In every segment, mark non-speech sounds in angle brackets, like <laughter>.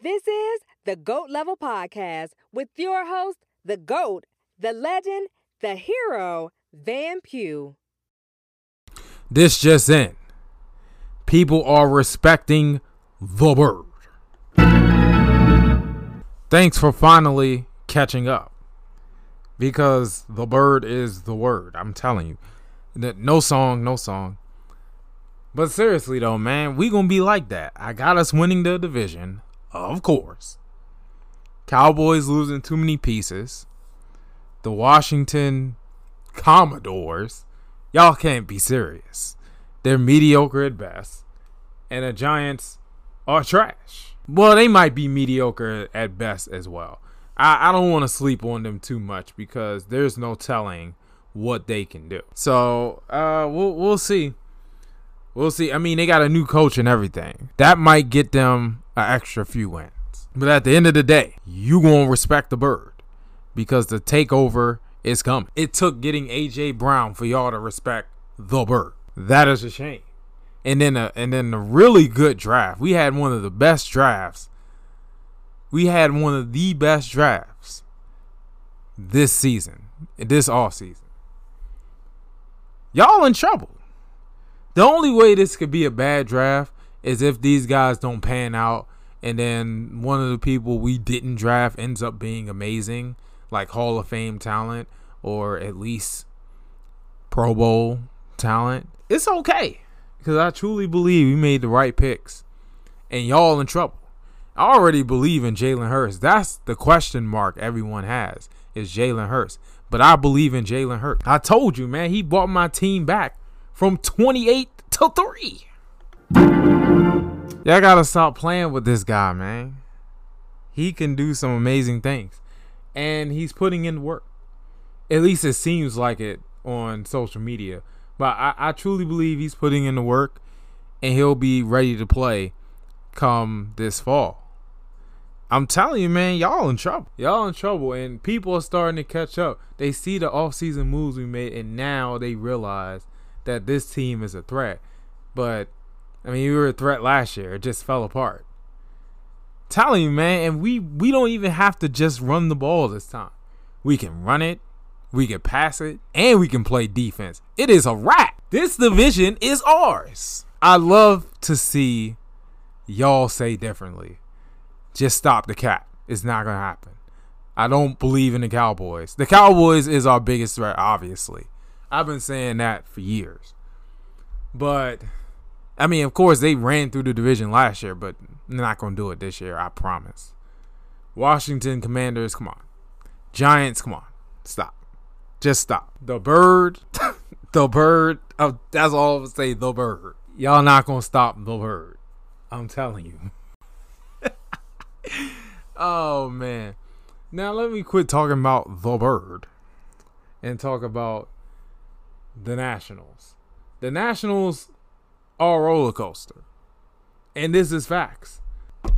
This is the GOAT Level Podcast with your host, the GOAT, the legend, the hero, Van Pugh. This just in. People are respecting the bird. Thanks for finally catching up. Because the bird is the word. I'm telling you. No song, no song. But seriously though, man, we gonna be like that. I got us winning the division, of course. Cowboys losing too many pieces. The Washington Commodores, y'all can't be serious. They're mediocre at best. And the Giants are trash. Well, they might be mediocre at best as well. I, I don't want to sleep on them too much because there's no telling what they can do. So uh, we'll we'll see. We'll see. I mean, they got a new coach and everything. That might get them an extra few wins. But at the end of the day, you gonna respect the bird because the takeover is coming. It took getting AJ Brown for y'all to respect the bird. That is a shame. And then a and then a really good draft. We had one of the best drafts. We had one of the best drafts this season, this off season. Y'all in trouble. The only way this could be a bad draft is if these guys don't pan out and then one of the people we didn't draft ends up being amazing, like Hall of Fame talent or at least Pro Bowl talent. It's okay because I truly believe we made the right picks and y'all in trouble. I already believe in Jalen Hurts. That's the question mark everyone has is Jalen Hurts. But I believe in Jalen Hurts. I told you, man, he brought my team back from 28 to 3. Y'all gotta stop playing with this guy, man. He can do some amazing things. And he's putting in work. At least it seems like it on social media. But I, I truly believe he's putting in the work and he'll be ready to play come this fall. I'm telling you, man, y'all in trouble. Y'all in trouble, and people are starting to catch up. They see the offseason moves we made, and now they realize that this team is a threat. But I mean, we were a threat last year. It just fell apart. telling you, man, and we we don't even have to just run the ball this time. We can run it, we can pass it, and we can play defense. It is a wrap. This division is ours. I love to see y'all say differently. Just stop the cap. It's not gonna happen. I don't believe in the Cowboys. The Cowboys is our biggest threat, obviously. I've been saying that for years. But I mean, of course, they ran through the division last year, but they're not going to do it this year. I promise. Washington Commanders, come on. Giants, come on. Stop. Just stop. The bird, <laughs> the bird. Oh, that's all I'm say. The bird. Y'all not gonna stop the bird. I'm telling you. <laughs> oh man. Now let me quit talking about the bird and talk about the Nationals. The Nationals a roller coaster. And this is facts.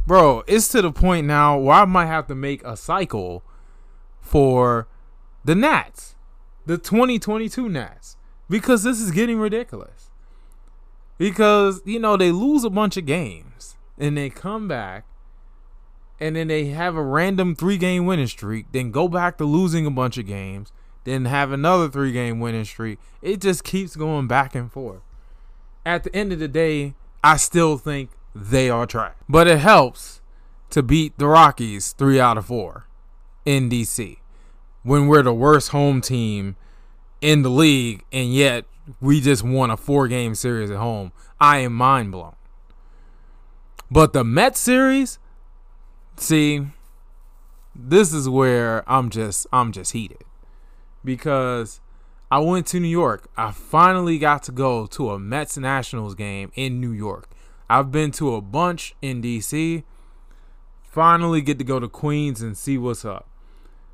Bro, it's to the point now where I might have to make a cycle for the Nats, the 2022 Nats, because this is getting ridiculous. Because, you know, they lose a bunch of games and they come back and then they have a random three game winning streak, then go back to losing a bunch of games, then have another three game winning streak. It just keeps going back and forth. At the end of the day, I still think they are trash. But it helps to beat the Rockies three out of four in DC when we're the worst home team in the league and yet we just won a four game series at home. I am mind blown. But the Mets series, see, this is where I'm just I'm just heated because I went to New York. I finally got to go to a Mets Nationals game in New York. I've been to a bunch in DC. Finally get to go to Queens and see what's up.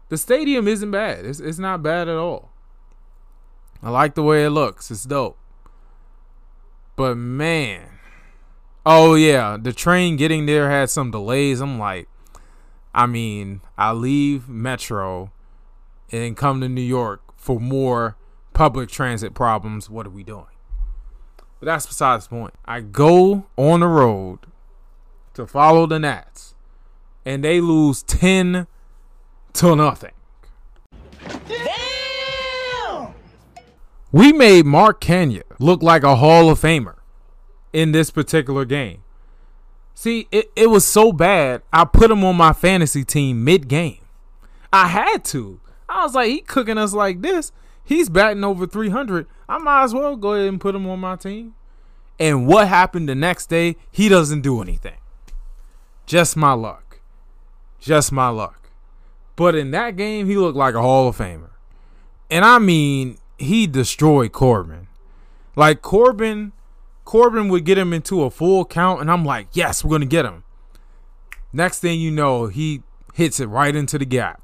The stadium isn't bad. It's it's not bad at all. I like the way it looks. It's dope. But man, oh yeah, the train getting there had some delays. I'm like, I mean, I leave Metro and come to New York for more public transit problems. What are we doing? But that's besides the point. I go on the road to follow the Nats and they lose 10 to nothing. Damn! We made Mark Canha look like a Hall of Famer in this particular game. See, it, it was so bad, I put him on my fantasy team mid game. I had to. I was like, he cooking us like this. He's batting over 300. I might as well go ahead and put him on my team. And what happened the next day? He doesn't do anything. Just my luck. Just my luck. But in that game, he looked like a Hall of Famer. And I mean, he destroyed Corbin. Like Corbin, Corbin would get him into a full count, and I'm like, yes, we're gonna get him. Next thing you know, he hits it right into the gap.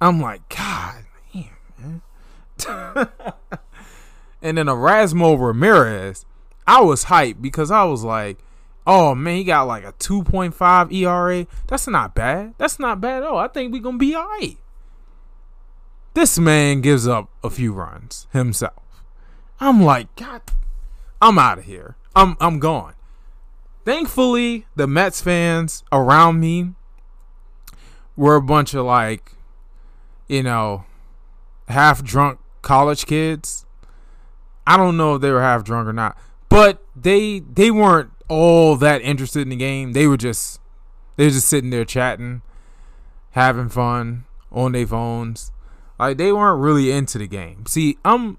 I'm like, God. <laughs> and then Erasmo Ramirez, I was hyped because I was like, oh man, he got like a 2.5 ERA. That's not bad. That's not bad at all. I think we're gonna be alright. This man gives up a few runs himself. I'm like, God, I'm out of here. I'm I'm gone. Thankfully, the Mets fans around me were a bunch of like, you know, half drunk college kids. I don't know if they were half drunk or not, but they they weren't all that interested in the game. They were just they were just sitting there chatting, having fun on their phones. Like they weren't really into the game. See, I'm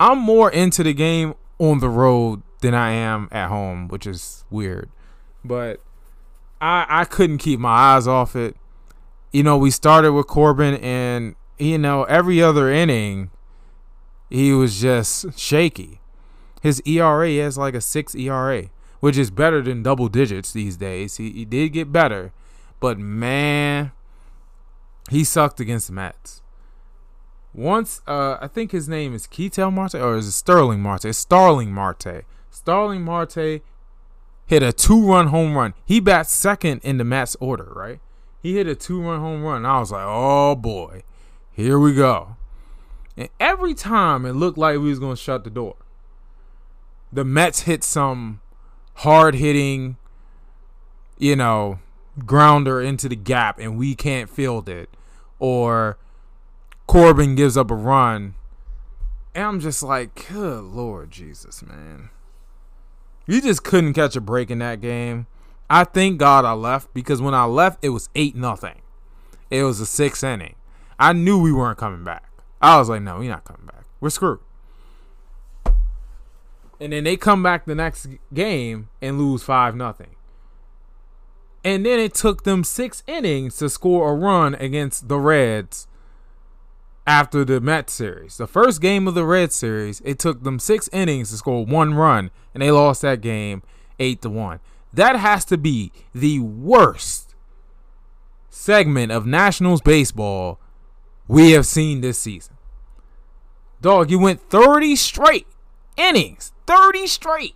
I'm more into the game on the road than I am at home, which is weird. But I I couldn't keep my eyes off it. You know, we started with Corbin and you know, every other inning he was just shaky. His ERA has like a 6 ERA, which is better than double digits these days. He, he did get better, but man, he sucked against the Mets. Once, uh, I think his name is Ketel Marte, or is it Sterling Marte? It's Starling Marte. Starling Marte hit a two-run home run. He bats second in the Mets order, right? He hit a two-run home run. I was like, oh boy, here we go. And every time it looked like we was gonna shut the door. The Mets hit some hard-hitting, you know, grounder into the gap, and we can't field it, or Corbin gives up a run. And I'm just like, good Lord Jesus, man. You just couldn't catch a break in that game. I thank God I left because when I left, it was 8 nothing. It was a six inning. I knew we weren't coming back. I was like, no, we're not coming back. We're screwed. And then they come back the next game and lose 5 nothing. And then it took them six innings to score a run against the Reds after the Mets series. The first game of the Red series, it took them six innings to score one run, and they lost that game eight to one. That has to be the worst segment of Nationals baseball we have seen this season. Dog, you went 30 straight innings. 30 straight.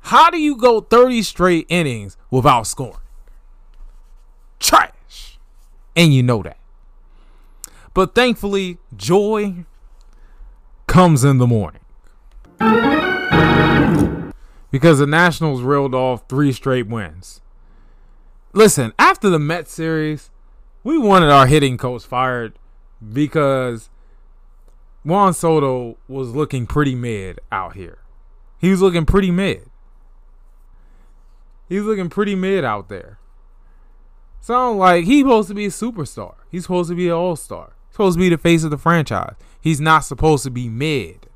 How do you go 30 straight innings without scoring? Trash. And you know that. But thankfully, joy comes in the morning. Because the Nationals reeled off three straight wins. Listen, after the Mets series, we wanted our hitting coach fired because Juan Soto was looking pretty mid out here. He was looking pretty mid. He's looking pretty mid out there. Sound like he's supposed to be a superstar. He's supposed to be an all star. He's supposed to be the face of the franchise. He's not supposed to be mid.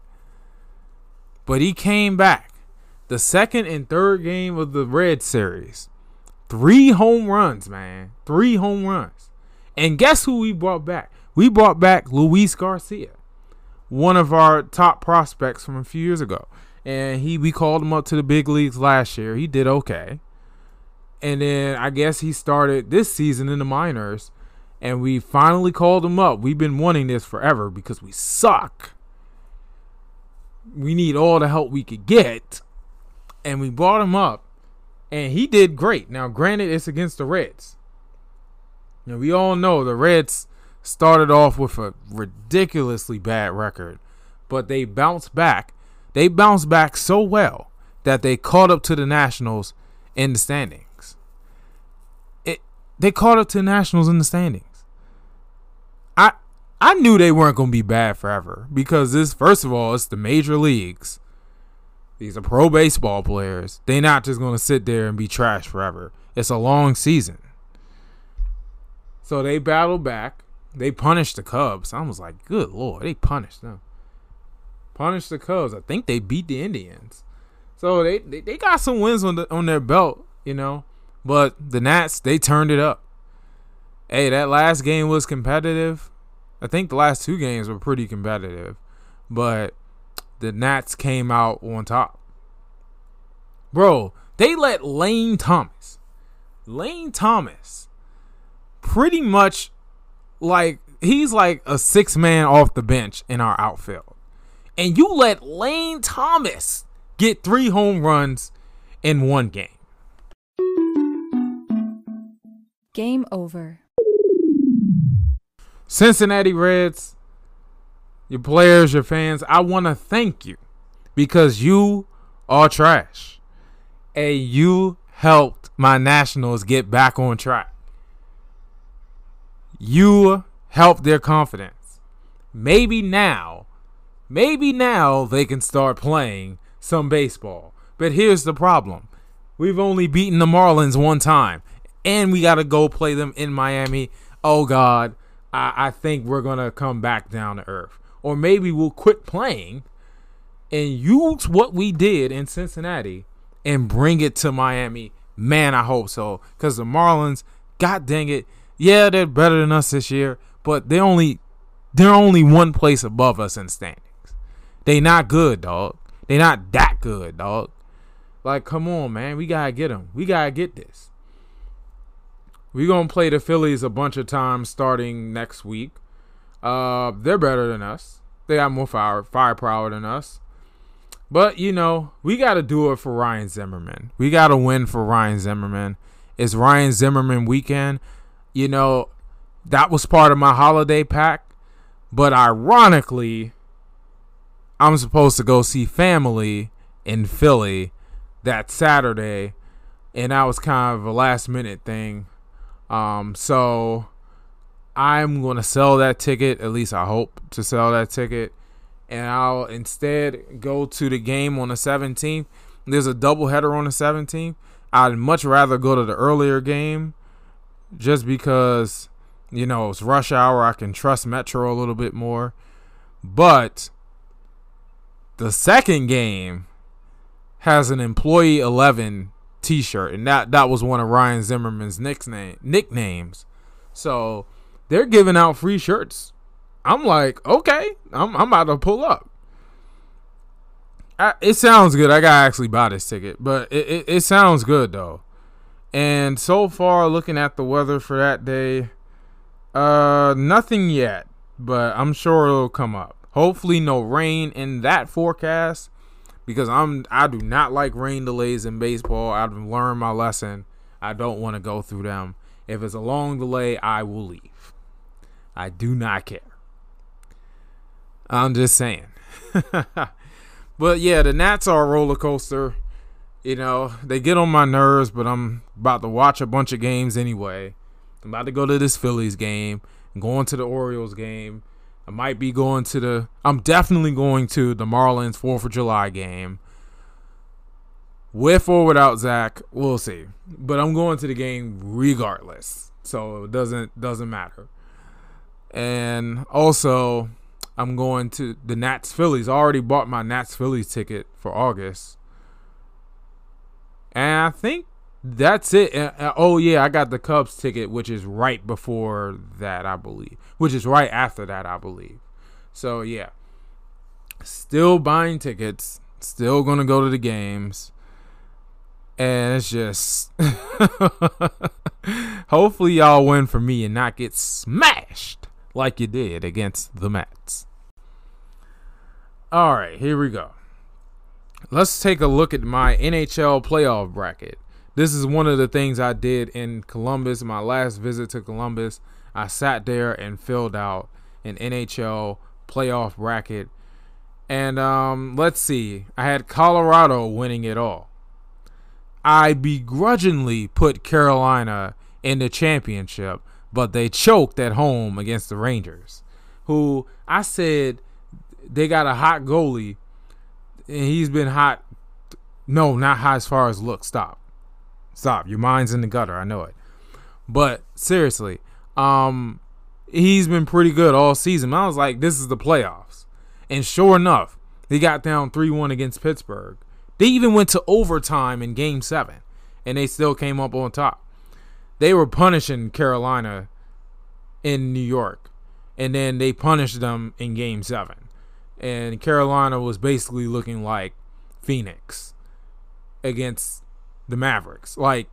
But he came back. The second and third game of the Red Series. Three home runs, man. Three home runs. And guess who we brought back? We brought back Luis Garcia, one of our top prospects from a few years ago. And he we called him up to the big leagues last year. He did okay. And then I guess he started this season in the minors. And we finally called him up. We've been wanting this forever because we suck. We need all the help we could get. And we brought him up. And he did great. Now, granted, it's against the Reds. Now, we all know the Reds started off with a ridiculously bad record. But they bounced back. They bounced back so well that they caught up to the Nationals in the standings. It they caught up to the Nationals in the standings. I I knew they weren't going to be bad forever because this, first of all, it's the major leagues. These are pro baseball players. They're not just going to sit there and be trash forever. It's a long season. So they battled back. They punished the Cubs. I was like, good lord, they punished them. Punished the Cubs. I think they beat the Indians. So they, they, they got some wins on the on their belt, you know. But the Nats, they turned it up. Hey, that last game was competitive. I think the last two games were pretty competitive. But the Nats came out on top. Bro, they let Lane Thomas, Lane Thomas, pretty much like he's like a six man off the bench in our outfield. And you let Lane Thomas get three home runs in one game. Game over. Cincinnati Reds, your players, your fans, I want to thank you because you are trash. And you helped my Nationals get back on track. You help their confidence. Maybe now, maybe now they can start playing some baseball. But here's the problem we've only beaten the Marlins one time and we got to go play them in Miami. Oh God, I, I think we're gonna come back down to earth, or maybe we'll quit playing and use what we did in Cincinnati and bring it to Miami. Man, I hope so, because the Marlins, God dang it, yeah, they're better than us this year, but they're only they're only one place above us in standings. They not good, dog. They not that good, dog. Like, come on, man, we gotta get them. We gotta get this. We're gonna play the Phillies a bunch of times starting next week. Uh, they're better than us. They got more fire firepower than us. But you know, we got to do it for Ryan Zimmerman. We got to win for Ryan Zimmerman. It's Ryan Zimmerman weekend. You know, that was part of my holiday pack. But ironically, I'm supposed to go see family in Philly that Saturday, and that was kind of a last minute thing. Um, so I'm going to sell that ticket. At least I hope to sell that ticket. And I'll instead go to the game on the 17th. There's a doubleheader on the 17th. I'd much rather go to the earlier game just because, you know, it's rush hour. I can trust Metro a little bit more. But the second game has an employee 11 T-shirt, and that that was one of Ryan Zimmerman's nickname nicknames. So they're giving out free shirts. I'm like, okay, I'm I'm about to pull up. I, it sounds good. I gotta actually buy this ticket, but it, it, it sounds good though. And so far, looking at the weather for that day, uh, nothing yet, but I'm sure it'll come up. Hopefully, no rain in that forecast because I'm I do not like rain delays in baseball. I've learned my lesson. I don't want to go through them. If it's a long delay, I will leave. I do not care. I'm just saying. <laughs> but yeah, the Nats are a roller coaster. You know, they get on my nerves, but I'm about to watch a bunch of games anyway. I'm about to go to this Phillies game, going to the Orioles game, I might be going to the. I'm definitely going to the Marlins Fourth of July game. With or without Zach, we'll see. But I'm going to the game regardless, so it doesn't doesn't matter. And also, I'm going to the Nats Phillies. I already bought my Nats Phillies ticket for August, and I think that's it. Uh, oh yeah, I got the Cubs ticket, which is right before that, I believe. Which is right after that, I believe. So yeah, still buying tickets, still gonna go to the games, and it's just <laughs> hopefully y'all win for me and not get smashed like you did against the Mets. All right, here we go. Let's take a look at my NHL playoff bracket this is one of the things I did in Columbus. My last visit to Columbus, I sat there and filled out an NHL playoff bracket. And um, let's see, I had Colorado winning it all. I begrudgingly put Carolina in the championship, but they choked at home against the Rangers, who I said they got a hot goalie, and he's been hot. No, not hot as far as look. Stop, stop. Your mind's in the gutter. I know it. But seriously, um, he's been pretty good all season. I was like, this is the playoffs, and sure enough, they got down three one against Pittsburgh. They even went to overtime in Game Seven, and they still came up on top. They were punishing Carolina in New York, and then they punished them in Game Seven and Carolina was basically looking like Phoenix against the Mavericks. Like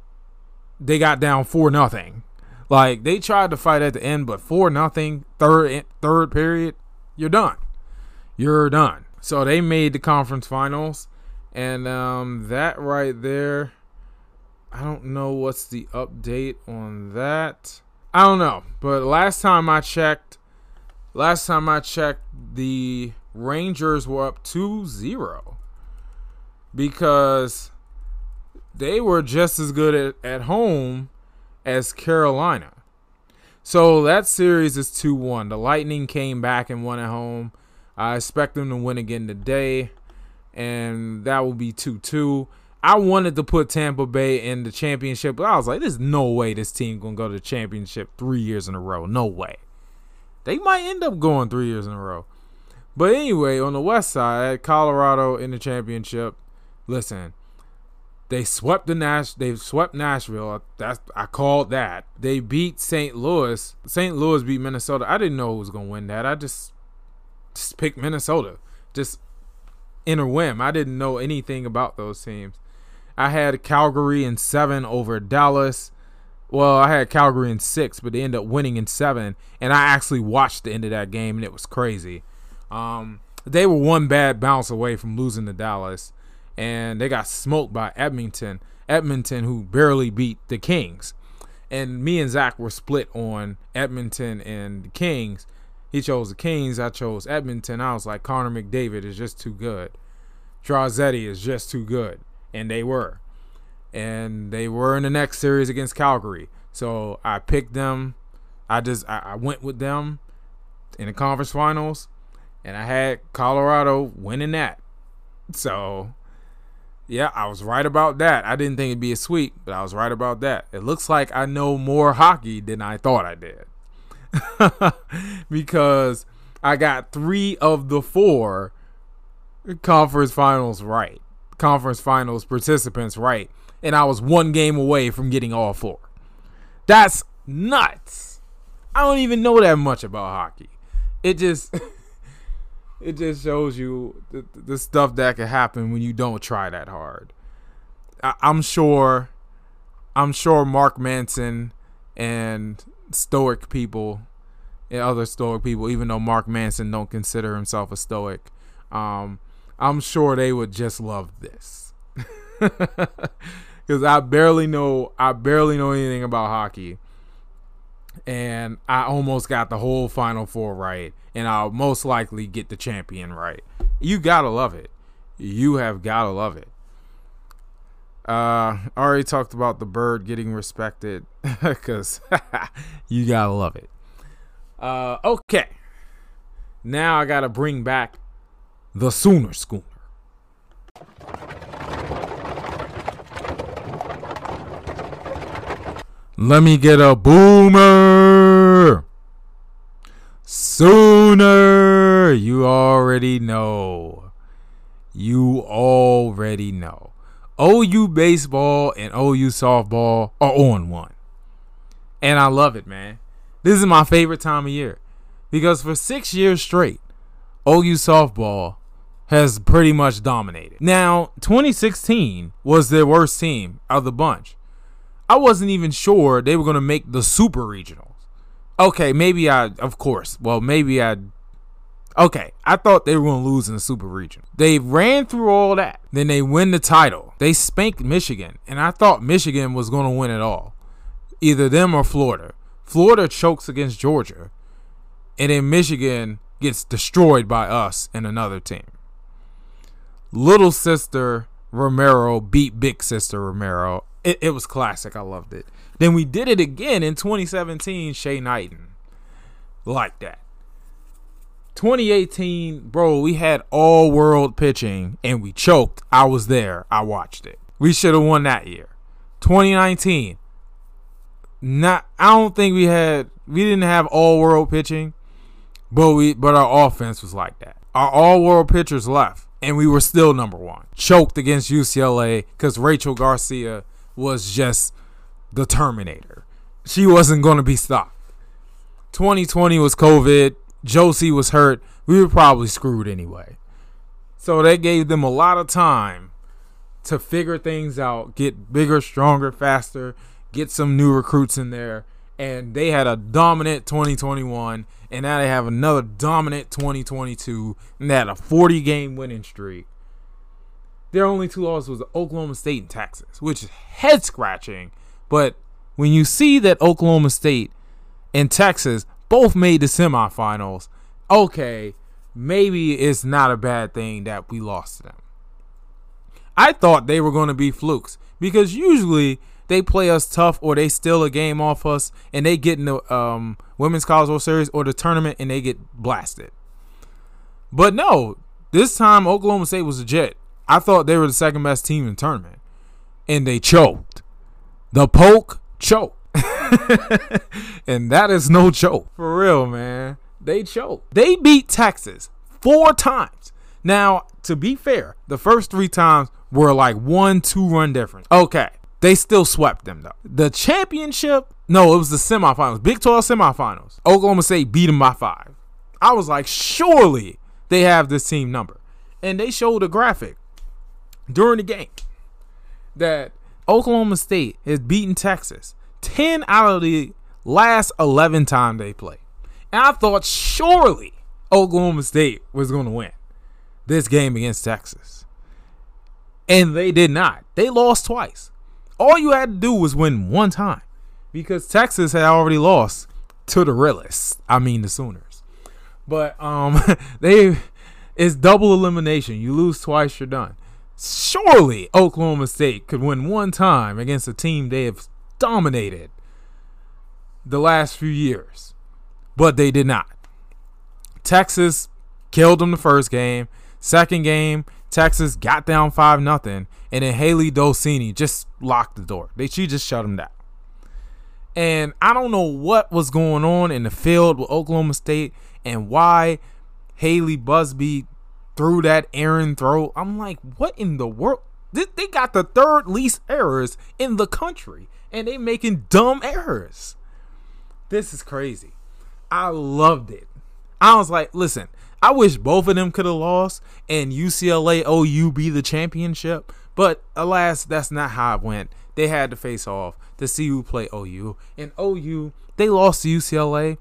they got down four nothing. Like they tried to fight at the end, but four nothing third third period, you're done. You're done. So they made the conference finals, and um, that right there, I don't know what's the update on that. I don't know, but last time I checked, last time I checked, the Rangers were up 2 0 because they were just as good at, at home as Carolina. So that series is 2 1. The Lightning came back and won at home. I expect them to win again today, and that will be 2 2. I wanted to put Tampa Bay in the championship, but I was like, there's no way this team gonna go to the championship three years in a row. No way. They might end up going three years in a row. But anyway, on the west side, Colorado in the championship. Listen, they swept the Nash. They swept Nashville. That's I called that. They beat St. Louis. St. Louis beat Minnesota. I didn't know who was gonna win that. I just just picked Minnesota. Just in a whim. I didn't know anything about those teams. I had Calgary in seven over Dallas. Well, I had Calgary in six, but they ended up winning in seven. And I actually watched the end of that game, and it was crazy. Um, they were one bad bounce away from losing to Dallas, and they got smoked by Edmonton. Edmonton, who barely beat the Kings. And me and Zach were split on Edmonton and the Kings. He chose the Kings. I chose Edmonton. I was like, Connor McDavid is just too good. Draisaitl is just too good. And they were. And they were in the next series against Calgary. So I picked them. I just I, I went with them in the conference finals and I had Colorado winning that. So, yeah, I was right about that. I didn't think it'd be a sweep, but I was right about that. It looks like I know more hockey than I thought I did. <laughs> because I got three of the four conference finals right. Conference finals participants right. And I was one game away from getting all four. That's nuts. I don't even know that much about hockey. It just. <laughs> it just shows you the, the stuff that can happen when you don't try that hard. I, I'm sure, I'm sure Mark Manson and Stoic people and other Stoic people, even though Mark Manson don't consider himself a Stoic, um, I'm sure they would just love this. <laughs> Because I barely know, I barely know anything about hockey and I almost got the whole Final Four right, and I'll most likely get the champion right. You gotta love it. You have gotta love it. Uh, already talked about the bird getting respected <laughs> because <laughs> you gotta love it. Uh, okay. Now I gotta bring back the Sooner Schooner. Let me get a boomer. Sooner. You already know. You already know. OU baseball and OU softball are on one. And I love it, man. This is my favorite time of year. Because for six years straight, OU softball has pretty much dominated. Now, 2016 was their worst team out of the bunch. I wasn't even sure they were going to make the super regionals. Okay, maybe I, of course. Well, maybe I. Okay, I thought they were going to lose in the super region. They ran through all that. Then they win the title. They spanked Michigan. And I thought Michigan was going to win it all. Either them or Florida. Florida chokes against Georgia. And then Michigan gets destroyed by us and another team. Little sister Romero beat big sister Romero It, it was classic. I loved it. Then we did it again in 2017, Shay Knighton. Like that. 2018, bro, we had all world pitching and we choked. I was there. I watched it. We should have won that year. 2019, not I don't think we had we didn't have all world pitching, but we but our offense was like that. Our all world pitchers left and we were still number one. Choked against UCLA because Rachel Garcia was just the Terminator. She wasn't going to be stopped. 2020 was COVID. Josie was hurt. We were probably screwed anyway. So they gave them a lot of time to figure things out, get bigger, stronger, faster, get some new recruits in there. And they had a dominant 2021, and now they have another dominant 2022, and they had a 40 game winning streak. Their only two losses was Oklahoma State and Texas, which is head scratching. But when you see that Oklahoma State and Texas both made the semifinals, okay, maybe it's not a bad thing that we lost to them. I thought they were going to be flukes because usually they play us tough or they steal a game off us and they get in the um, Women's College World Series or the tournament and they get blasted. But no, this time Oklahoma State was legit. I thought they were the second best team in the tournament and they choked. The poke choked. <laughs> and that is no joke. For real, man. They choked. They beat Texas four times. Now, to be fair, the first three times were like one, two run difference. Okay. They still swept them though. The championship, no, it was the semifinals, Big 12 semifinals. Oklahoma State beat them by five. I was like, surely they have this team number. And they showed a graphic during the game that Oklahoma State has beaten Texas 10 out of the last 11 times they played. And I thought surely Oklahoma State was going to win this game against Texas. And they did not. They lost twice. All you had to do was win one time because Texas had already lost to the realists. I mean the Sooners. But um <laughs> they it's double elimination. You lose twice, you're done. Surely Oklahoma State could win one time against a team they have dominated the last few years. But they did not. Texas killed them the first game. Second game, Texas got down five nothing, and then Hailey Dolcini just locked the door. They she just shut them down. And I don't know what was going on in the field with Oklahoma State and why Haley Busby threw that errant throw. I'm like, what in the world? They got the third least errors in the country, and they making dumb errors. This is crazy. I loved it. I was like, listen, I wish both of them could have lost and UCLA OU be the championship, but alas, that's not how it went. They had to face off to see who play OU, and OU they lost to UCLA.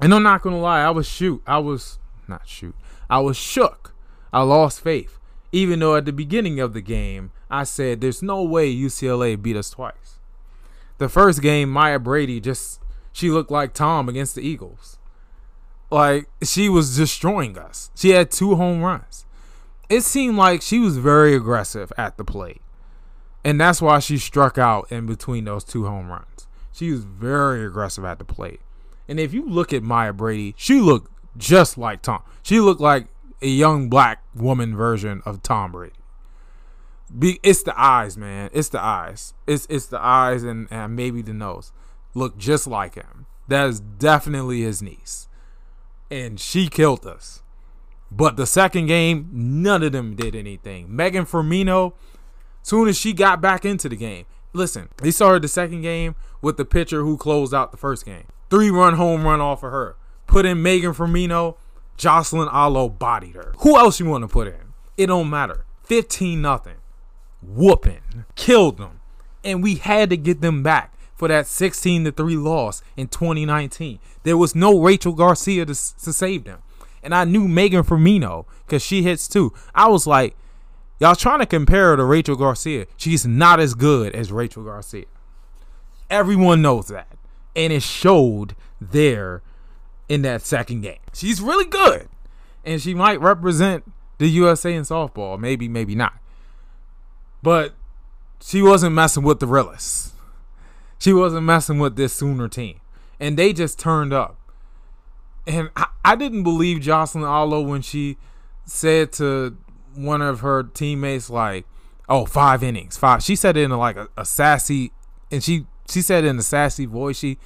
And I'm not gonna lie, I was shoot, I was not shoot, I was shook. I lost faith, even though at the beginning of the game I said there's no way UCLA beat us twice. The first game, Maya Brady just she looked like Tom against the Eagles. Like she was destroying us. She had two home runs. It seemed like she was very aggressive at the plate. And that's why she struck out in between those two home runs. She was very aggressive at the plate. And if you look at Maya Brady, she looked just like Tom. She looked like a young black woman version of Tom Brady. Be, it's the eyes, man. It's the eyes. It's it's the eyes and, and maybe the nose. Look just like him. That is definitely his niece and she killed us. But the second game, none of them did anything. Megan Faraimo, soon as she got back into the game, listen, they started the second game with the pitcher who closed out the first game. Three run home run off of her. Put in Megan Faraimo, Jocelyn Alo bodied her. Who else you want to put in? It don't matter. 15 nothing. Whooping. Killed them. And we had to get them back for that 16 to 3 loss in 2019. There was no Rachel Garcia to, to save them. And I knew Megan Faraimo because she hits too. I was like, y'all trying to compare her to Rachel Garcia. She's not as good as Rachel Garcia. Everyone knows that. And it showed there in that second game. She's really good. And she might represent the USA in softball. Maybe, maybe not. But she wasn't messing with the realists. She wasn't messing with this Sooner team. And they just turned up. And I, I didn't believe Jocelyn Alo when she said to one of her teammates, like, oh, five innings. Five. She said it in a, like a, a sassy and she she said in a sassy voice, she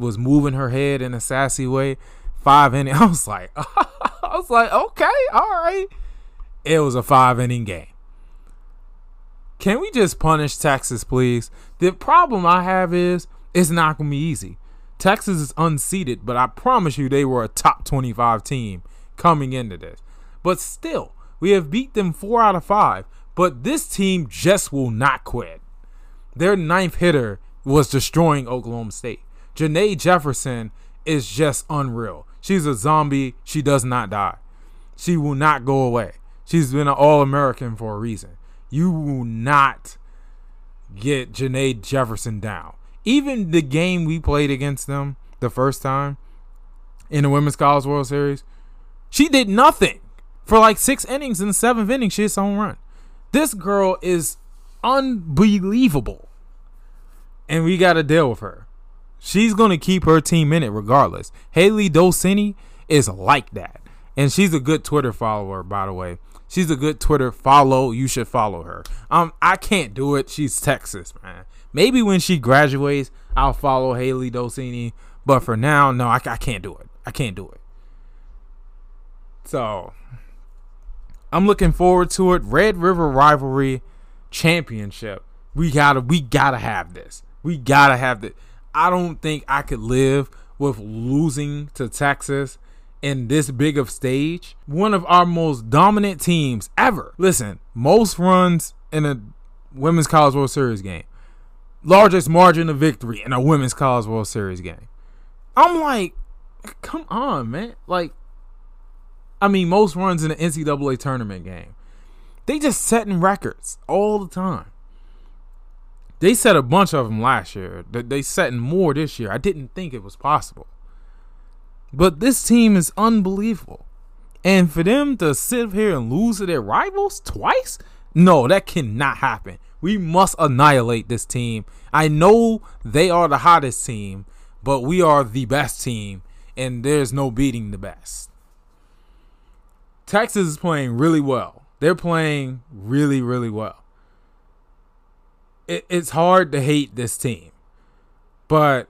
was moving her head in a sassy way. Five inning. <laughs> I was like, <laughs> I was like, okay, all right. It was a five inning game. Can we just punish Texas, please? The problem I have is it's not gonna be easy. Texas is unseeded, but I promise you they were a top 25 team coming into this. But still, we have beat them four out of five. But this team just will not quit. Their ninth hitter was destroying Oklahoma State. Janae Jefferson is just unreal. She's a zombie. She does not die. She will not go away. She's been an All American for a reason. You will not get Janae Jefferson down. Even the game we played against them the first time in the Women's College World Series, she did nothing for like six innings. In the seventh inning, she hits a home run. This girl is unbelievable. And we got to deal with her. She's going to keep her team in it regardless. Hailey Dolcini is like that. And she's a good Twitter follower, by the way. She's a good Twitter follow. You should follow her. Um, I can't do it. She's Texas, man. Maybe when she graduates, I'll follow Hailey Dolcini. But for now, no, I, I can't do it. I can't do it. So I'm looking forward to it. Red River Rivalry Championship. We gotta, we gotta have this. We gotta have this. I don't think I could live with losing to Texas in this big of stage. One of our most dominant teams ever. Listen, most runs in a Women's College World Series game. Largest margin of victory in a Women's College World Series game. I'm like, come on, man. Like, I mean, most runs in an NCAA tournament game. They just setting records all the time. They set a bunch of them last year. They setting more this year. I didn't think it was possible. But this team is unbelievable. And for them to sit here and lose to their rivals twice? No, that cannot happen. We must annihilate this team. I know they are the hottest team, but we are the best team, and there's no beating the best. Texas is playing really well. They're playing really, really well. It, it's hard to hate this team, but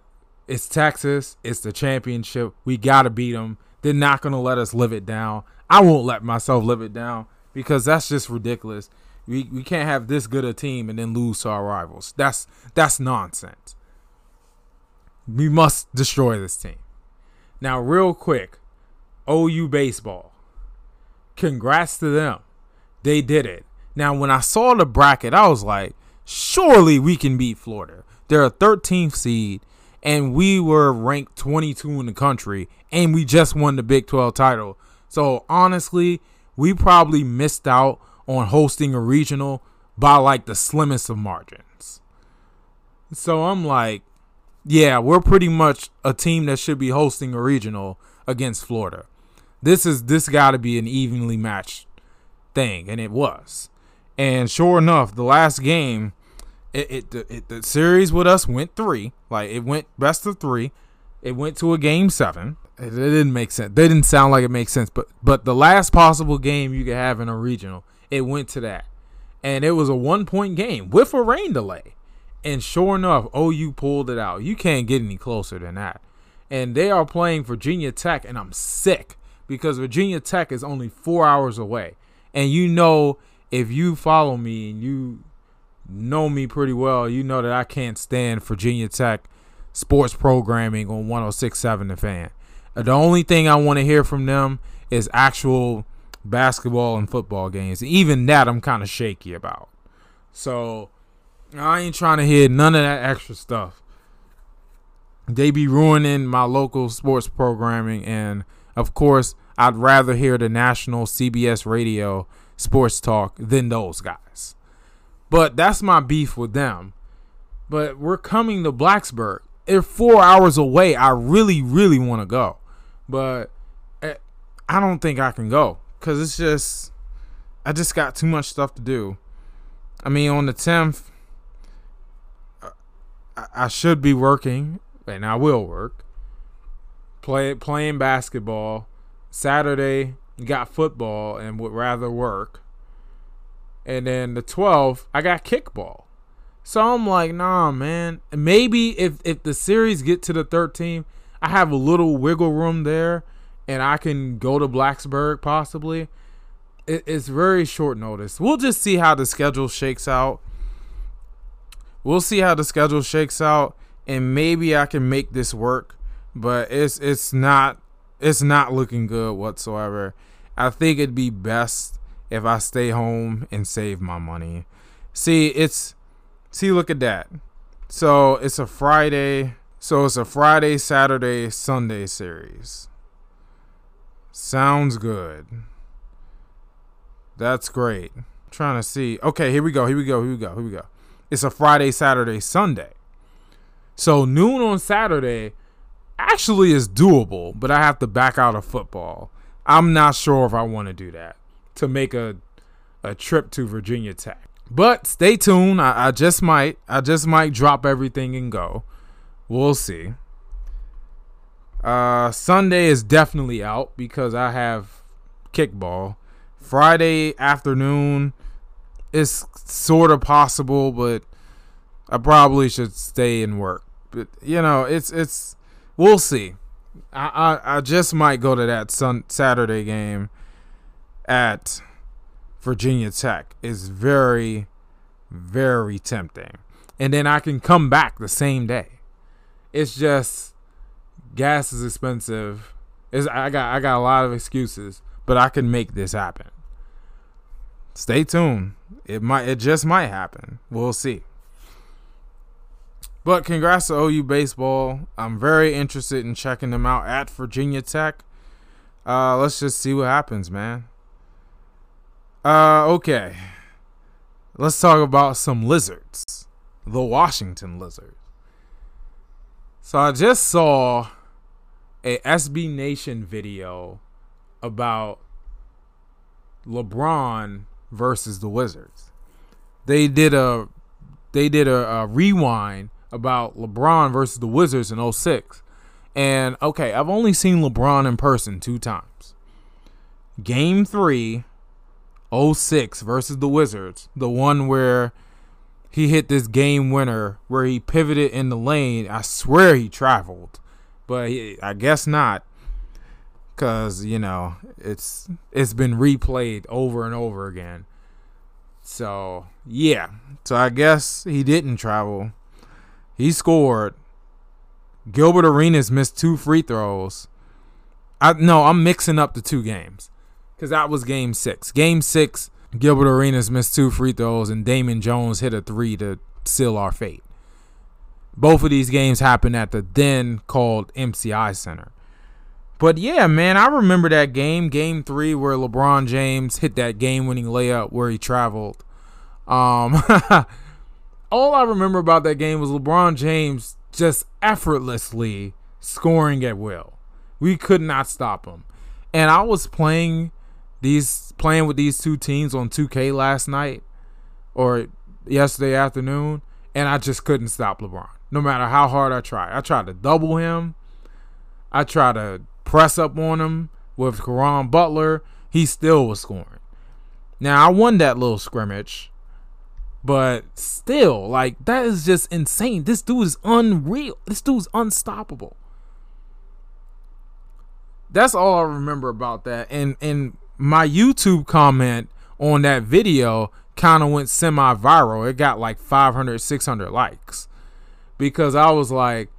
it's Texas. It's the championship. We got to beat them. They're not to let us live it down. I won't let myself live it down because that's just ridiculous. We, we can't have this good a team and then lose to our rivals. That's that's nonsense. We must destroy this team. Now, real quick, OU baseball congrats to them. They did it. Now, when I saw the bracket, I was like, surely we can beat Florida. They're a 13th seed, and we were ranked 22 in the country, and we just won the Big 12 title. So, honestly, we probably missed out on hosting a regional by like the slimmest of margins. So, I'm like, yeah, we're pretty much a team that should be hosting a regional against Florida this is this got to be an evenly matched thing, and it was. And sure enough, the last game, it, it, the, it the series with us went three. Like it went best of three. It went to a game seven. It, it didn't make sense. They didn't sound like it makes sense. But but the last possible game you could have in a regional, it went to that, and it was a one point game with a rain delay. And sure enough, OU pulled it out. You can't get any closer than that. And they are playing Virginia Tech, and I'm sick because Virginia Tech is only four hours away. And you know, if you follow me and you know me pretty well, you know that I can't stand Virginia Tech sports programming on 1067 The Fan. Uh, the only thing I want to hear from them is actual basketball and football games. Even that I'm kind of shaky about. So I ain't trying to hear none of that extra stuff. They be ruining my local sports programming and of course, I'd rather hear the national CBS radio sports talk than those guys. But that's my beef with them. But we're coming to Blacksburg. They're four hours away. I really, really want to go. But eh, I don't think I can go because it's just, I just got too much stuff to do. I mean, on the 10th, I, I should be working, and I will work. Play playing basketball. Saturday got football and would rather work. And then the 12th, I got kickball. So I'm like, nah, man. Maybe if if the series get to the 13th, I have a little wiggle room there, and I can go to Blacksburg possibly. It, it's very short notice. We'll just see how the schedule shakes out. We'll see how the schedule shakes out, and maybe I can make this work. But it's it's not it's not looking good whatsoever. I think it'd be best if I stay home and save my money. See, it's see, look at that. So it's a Friday. So it's a Friday, Saturday, Sunday series. Sounds good. That's great. I'm trying to see. Okay, here we go. Here we go. Here we go. Here we go. It's a Friday, Saturday, Sunday. So noon on Saturday actually is doable, but I have to back out of football. I'm not sure if I want to do that to make a a trip to Virginia Tech. But stay tuned. I, I just might. I just might drop everything and go. We'll see. Uh, Sunday is definitely out because I have kickball. Friday afternoon is sort of possible, but I probably should stay and work. But you know, it's it's we'll see. I, I, I just might go to that sun Saturday game at Virginia Tech. is very, very tempting. And then I can come back the same day. It's just gas is expensive. It's, I got I got a lot of excuses, but I can make this happen. Stay tuned. It might it just might happen. We'll see. But congrats to OU baseball. I'm very interested in checking them out at Virginia Tech. Uh, let's just see what happens, man. Uh, okay. Let's talk about some lizards. The Washington lizards. So I just saw a SB Nation video about LeBron versus the Wizards. They did a they did a, a rewind about LeBron versus the Wizards in 06. And okay, I've only seen LeBron in person two times. Game 3 06 versus the Wizards, the one where he hit this game winner where he pivoted in the lane. I swear he traveled, but he, I guess not cuz you know, it's it's been replayed over and over again. So, yeah. So I guess he didn't travel. He scored. Gilbert Arenas missed two free throws. I no, I'm mixing up the two games because that was game six. Game six, Gilbert Arenas missed two free throws, and Damon Jones hit a three to seal our fate. Both of these games happened at the then called MCI Center. But yeah, man, I remember that game, game three, where LeBron James hit that game winning layup where he traveled. Um, <laughs> all I remember about that game was LeBron James just effortlessly scoring at will. We could not stop him. And I was playing these playing with these two teams on 2K last night or yesterday afternoon and I just couldn't stop LeBron. No matter how hard I tried. I tried to double him. I tried to press up on him with Caron Butler. He still was scoring. Now I won that little scrimmage but still, like that is just insane. This dude is unreal. This dude's unstoppable. That's all I remember about that. And and my YouTube comment on that video kind of went semi-viral. It got like 500, 600 likes because I was like,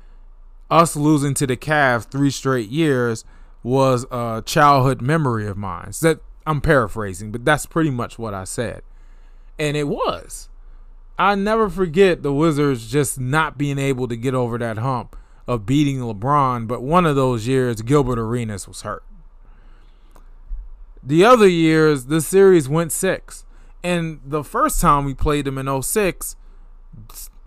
us losing to the Cavs three straight years was a childhood memory of mine. So that I'm paraphrasing, but that's pretty much what I said. And it was. I never forget the Wizards just not being able to get over that hump of beating LeBron, but one of those years Gilbert Arenas was hurt. The other years the series went 6. And the first time we played them in 06,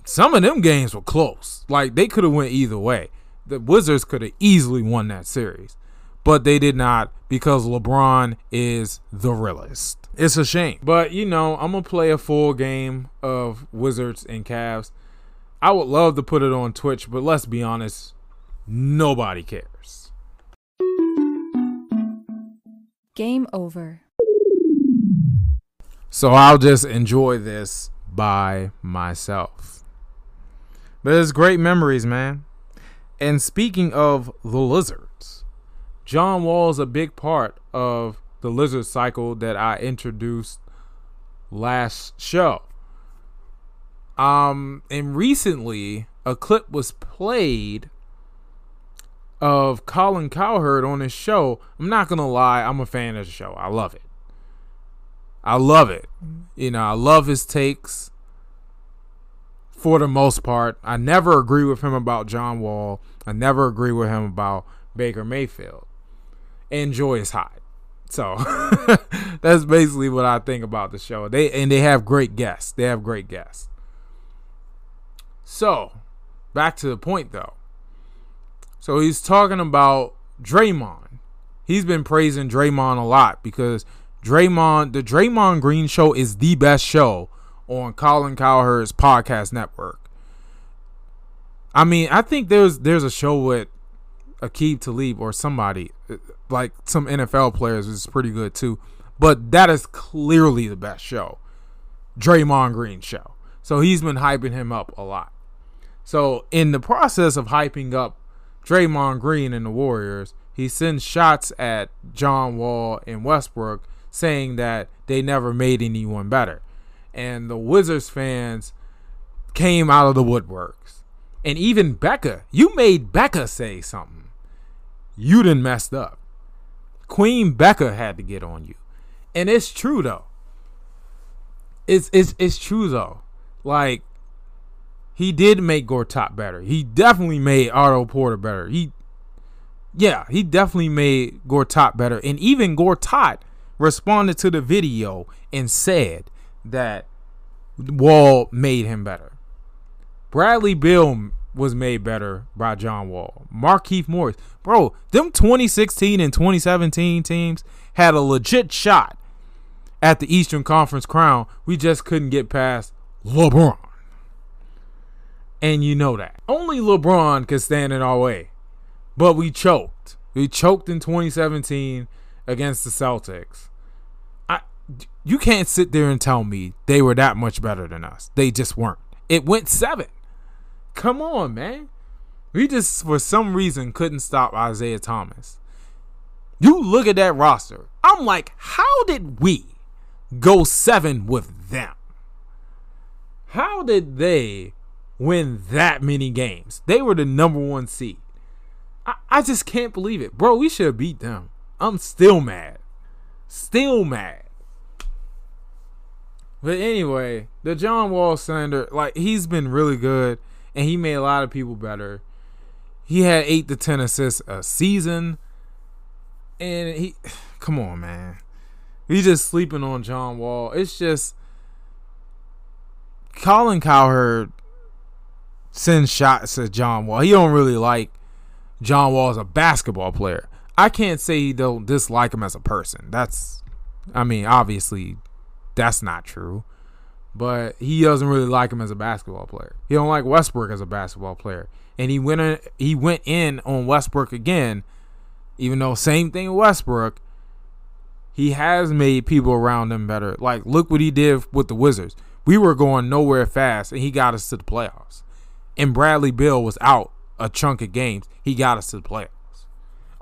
some of them games were close. Like they could have went either way. The Wizards could have easily won that series but they did not because LeBron is the realest. It's a shame. But, you know, I'm to play a full game of Wizards and Cavs. I would love to put it on Twitch, but let's be honest, nobody cares. Game over. So I'll just enjoy this by myself. But it's great memories, man. And speaking of the lizards, John Wall is a big part of the lizard cycle that I introduced last show. Um, and recently a clip was played of Colin Cowherd on his show. I'm not gonna lie, I'm a fan of the show. I love it. I love it. You know, I love his takes for the most part. I never agree with him about John Wall. I never agree with him about Baker Mayfield. And Joy is hot. So <laughs> that's basically what I think about the show. They and they have great guests. They have great guests. So, back to the point though. So he's talking about Draymond. He's been praising Draymond a lot because Draymond, the Draymond Green show is the best show on Colin Cowherd's podcast network. I mean, I think there's there's a show with Aqib Talib or somebody like some NFL players is pretty good too, but that is clearly the best show, Draymond Green show. So he's been hyping him up a lot. So in the process of hyping up Draymond Green and the Warriors, he sends shots at John Wall and Westbrook, saying that they never made anyone better. And the Wizards fans came out of the woodworks. And even Becca, you made Becca say something. You done messed up. Queen Becca had to get on you. And it's true though. It's it's it's true though. Like he did make Gortat better. He definitely made Otto Porter better. He, yeah, he definitely made Gortat better. And even Gortat responded to the video and said that Wall made him better. Bradley Beal was made better by John Wall. Markieff Morris. Bro, them 2016 and 2017 teams had a legit shot at the Eastern Conference crown. We just couldn't get past LeBron. And you know that. Only LeBron could stand in our way. But we choked. We choked in 2017 against the Celtics. I you can't sit there and tell me they were that much better than us. They just weren't. It went 7. Come on, man. We just for some reason couldn't stop Isaiah Thomas. You look at that roster. I'm like, how did we go 7 with them? How did they win that many games. They were the number one seed. I, I just can't believe it. Bro, we should have beat them. I'm still mad. Still mad. But anyway, the John Wall slander, like he's been really good and he made a lot of people better. He had eight to ten assists a season. And he <sighs> come on, man. We just sleeping on John Wall. It's just Colin Cowherd send shots at John Wall. He don't really like John Wall as a basketball player. I can't say he don't dislike him as a person. That's I mean, obviously that's not true. But he doesn't really like him as a basketball player. He don't like Westbrook as a basketball player. And he went in, he went in on Westbrook again, even though same thing with Westbrook. He has made people around him better. Like look what he did with the Wizards. We were going nowhere fast and he got us to the playoffs and Bradley Beal was out a chunk of games, he got us to the playoffs.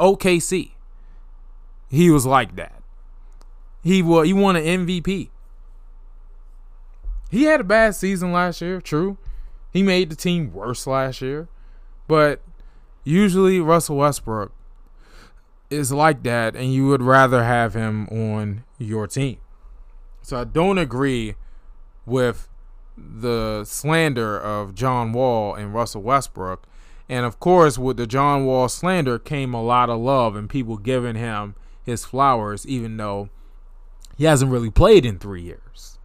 OKC, he was like that. He was, he won an MVP. He had a bad season last year, true. He made the team worse last year, but usually Russell Westbrook is like that, and you would rather have him on your team. So I don't agree with the slander of John Wall and Russell Westbrook. And of course, with the John Wall slander came a lot of love and people giving him his flowers, even though he hasn't really played in three years.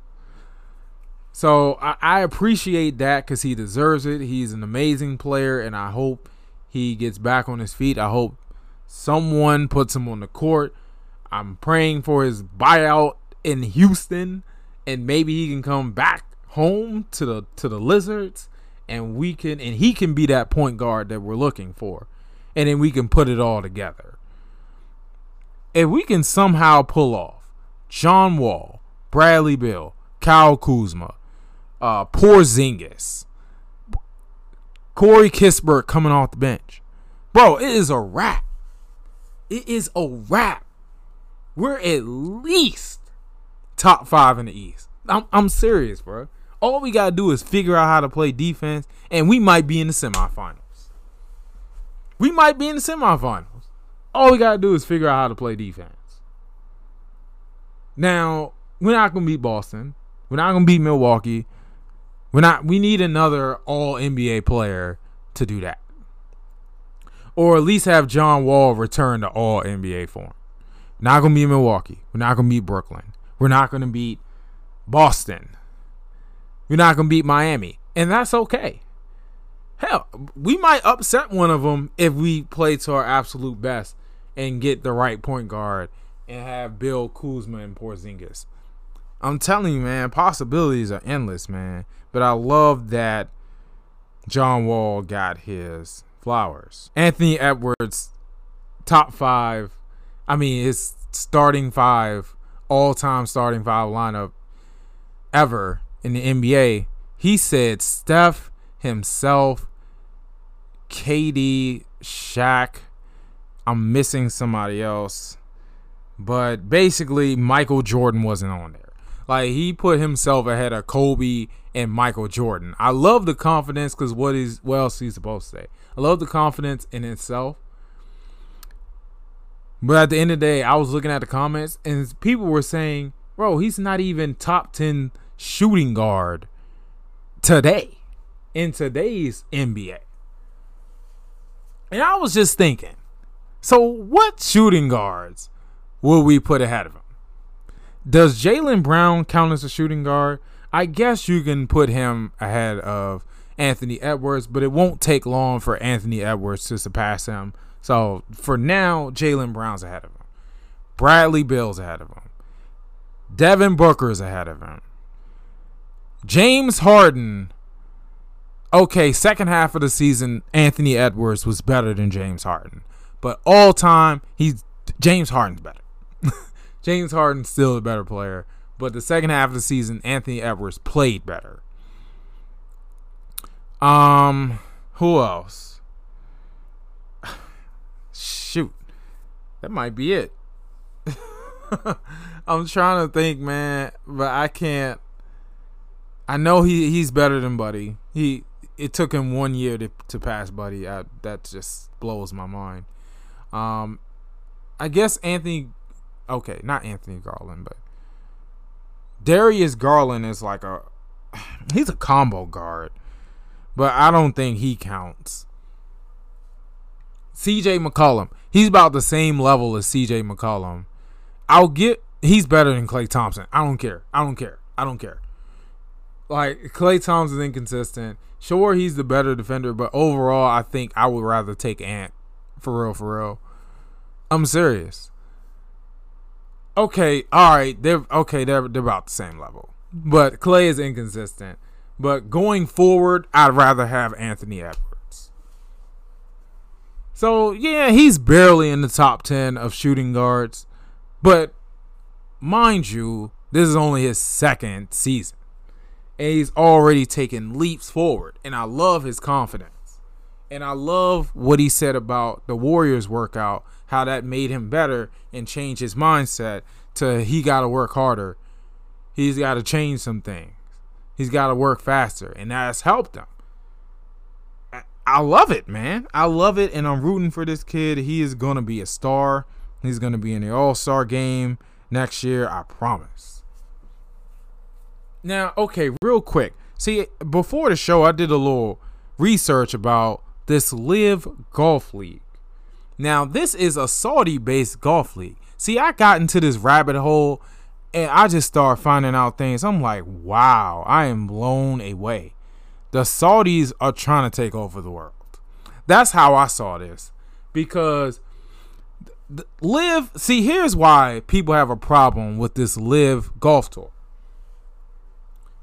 So I, I appreciate that because he deserves it. He's an amazing player, and I hope he gets back on his feet. I hope someone puts him on the court. I'm praying for his buyout in Houston, and maybe he can come back home to the to the lizards and we can and he can be that point guard that we're looking for. And then we can put it all together. If we can somehow pull off John Wall, Bradley Beal, Kyle Kuzma, uh, Porzingis, Corey Kispert coming off the bench. Bro, it is a wrap. It is a wrap. We're at least top five in the East. I'm, I'm serious, bro. All we gotta do is figure out how to play defense, and we might be in the semifinals. We might be in the semifinals. All we gotta do is figure out how to play defense. Now, we're not gonna beat Boston. We're not gonna beat Milwaukee. We're not we need another all NBA player to do that. Or at least have John Wall return to all NBA form. Not gonna beat Milwaukee. We're not gonna beat Brooklyn. We're not gonna beat Boston. We're not gonna beat Miami. And that's okay. Hell, we might upset one of them if we play to our absolute best and get the right point guard and have Beal Kuzma and Porzingis. I'm telling you, man, possibilities are endless, man. But I love that John Wall got his flowers. Anthony Edwards, top five. I mean, his starting five, all time starting five lineup ever in the NBA. He said Steph himself, KD, Shaq. I'm missing somebody else. But basically, Michael Jordan wasn't on there. Like he put himself ahead of Kobe and Michael Jordan. I love the confidence because what is what else he's supposed to say? I love the confidence in itself. But at the end of the day, I was looking at the comments and people were saying, "Bro, he's not even top ten shooting guard today in today's NBA." And I was just thinking, so what shooting guards will we put ahead of him? Does Jaylen Brown count as a shooting guard? I guess you can put him ahead of Anthony Edwards, but it won't take long for Anthony Edwards to surpass him. So for now, Jaylen Brown's ahead of him. Bradley Beal's ahead of him. Devin Booker's ahead of him. James Harden. Okay, second half of the season, Anthony Edwards was better than James Harden. But all time, he's James Harden's better. <laughs> James Harden's still a better player, but the second half of the season, Anthony Edwards played better. Um, who else? <sighs> Shoot, that might be it. <laughs> I'm trying to think, man, but I can't. I know he he's better than Buddy. He it took him one year to to pass Buddy. I, that just blows my mind. Um, I guess Anthony okay, not Anthony Garland, but Darius Garland is like a <sighs> he's a combo guard, but I don't think he counts. CJ McCollum, he's about the same level as CJ McCollum. I'll get he's better than Klay Thompson. I don't care. I don't care. I don't care. Like Klay Thompson's inconsistent. Sure, he's the better defender, but overall, I think I would rather take Ant. For real, for real. I'm serious okay, all right, they're okay, they're they're about the same level. But Klay is inconsistent. But going forward, I'd rather have Anthony Edwards. So yeah, he's barely in the top ten of shooting guards. But mind you, this is only his second season. And he's already taken leaps forward. And I love his confidence. And I love what he said about the Warriors workout how that made him better and change his mindset to he got to work harder. He's got to change some things. He's got to work faster, and that's helped him. I love it, man. I love it, and I'm rooting for this kid. He is gonna be a star. He's gonna be in the All Star game next year. I promise. Now, okay, real quick. See, before the show, I did a little research about this LIV Golf League. Now, this is a Saudi based golf league. See, I got into this rabbit hole and I just started finding out things. I'm like, wow, I am blown away. The Saudis are trying to take over the world. That's how I saw this. Because live, see, here's why people have a problem with this LIV golf tour.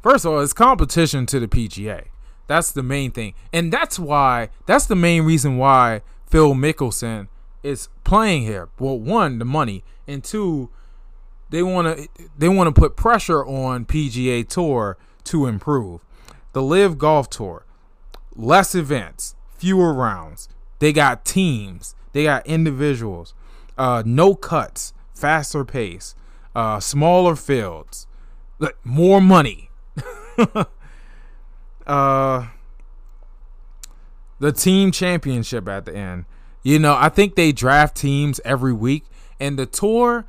First of all, it's competition to the PGA. That's the main thing. And that's why that's the main reason why Phil Mickelson is playing here. Well, one, the money, and two, they want to they want to put pressure on PGA Tour to improve. The LIV Golf Tour, less events, fewer rounds. They got teams, they got individuals, uh, no cuts, faster pace, uh, smaller fields, more money. <laughs> uh, the team championship at the end. You know, I think they draft teams every week, and the tour,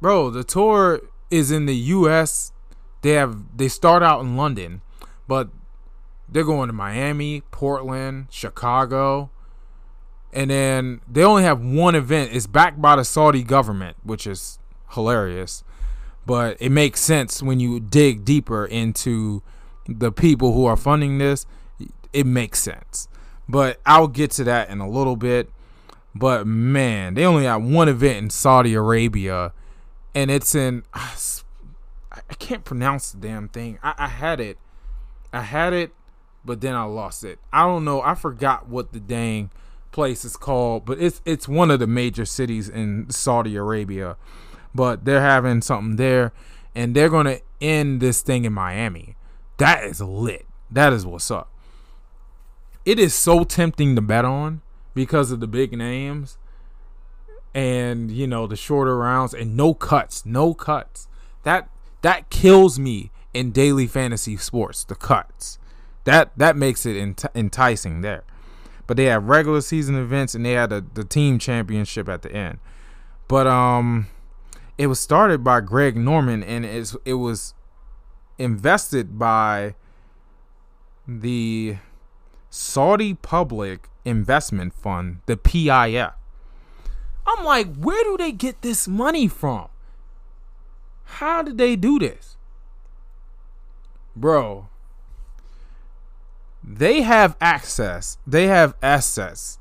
bro, the tour is in the U.S. They have they start out in London, but they're going to Miami, Portland, Chicago, and then they only have one event. It's backed by the Saudi government, which is hilarious, but it makes sense when you dig deeper into the people who are funding this. It makes sense. But I'll get to that in a little bit. But man, they only have one event in Saudi Arabia, and it's in. <sighs> I can't pronounce the damn thing. I, I had it. I had it, but then I lost it. I don't know. I forgot what the dang place is called, but it's it's one of the major cities in Saudi Arabia. But they're having something there, and they're gonna end this thing in Miami. That is lit. That is what's up it is so tempting to bet on because of the big names and you know the shorter rounds and no cuts, no cuts. That that kills me in daily fantasy sports. The cuts that that makes it ent- enticing there. But they have regular season events and they had the, the team championship at the end. But um, it was started by Greg Norman and it's, it was invested by the Saudi Public Investment Fund, the PIF. I'm like, where do they get this money from? How did they do this? Bro, they have access, they have assets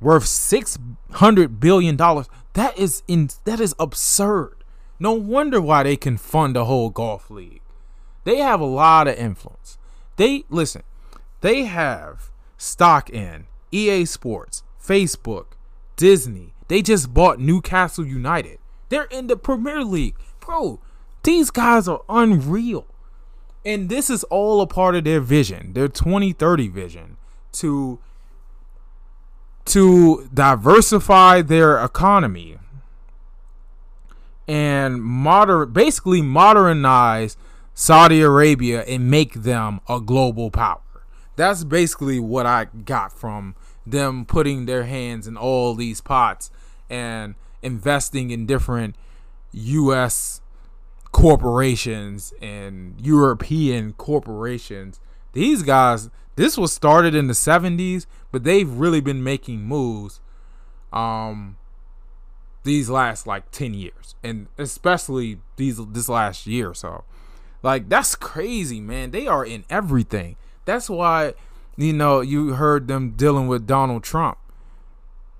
worth 600 billion dollars. That is in that is absurd. No wonder why they can fund a whole golf league. They have a lot of influence. They listen, they have stock in EA Sports, Facebook, Disney. They just bought Newcastle United. They're in the Premier League. Bro, these guys are unreal. And this is all a part of their vision, their 2030 vision to to diversify their economy and moder basically modernize Saudi Arabia and make them a global power that's basically what I got from them putting their hands in all these pots and investing in different US corporations and European corporations. These guys, this was started in the 70s, but they've really been making moves um these last like 10 years and especially these this last year or so. Like that's crazy, man. They are in everything. That's why, you know, you heard them dealing with Donald Trump.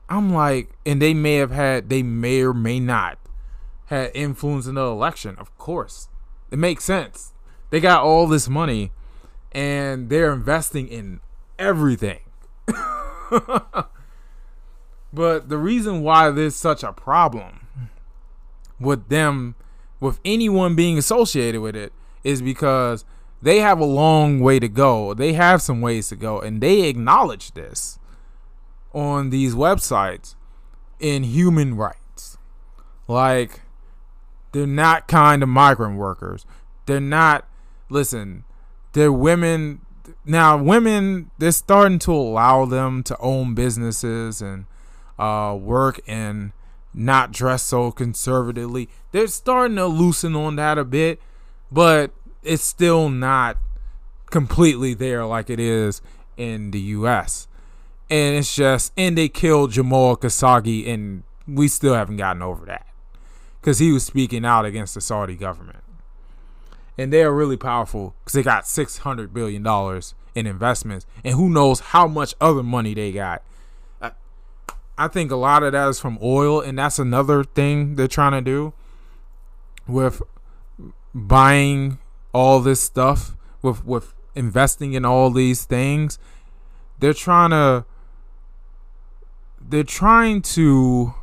I'm like, and they may have had, they may or may not had influence in the election. Of course, it makes sense. They got all this money, and they're investing in everything. <laughs> but the reason why there's such a problem with them, with anyone being associated with it, is because they have a long way to go. They have some ways to go, and they acknowledge this on these websites in human rights. Like, they're not kind of migrant workers. They're not, listen, they're women. Now, women, they're starting to allow them to own businesses and uh, work and not dress so conservatively. They're starting to loosen on that a bit, but it's still not completely there like it is in the US. And it's just and they killed Jamal Khashoggi and we still haven't gotten over that. Cuz he was speaking out against the Saudi government. And they are really powerful cuz they got 600 billion dollars in investments. And who knows how much other money they got. I think a lot of that is from oil and that's another thing they're trying to do with buying all this stuff with with investing in all these things, they're trying to they're trying to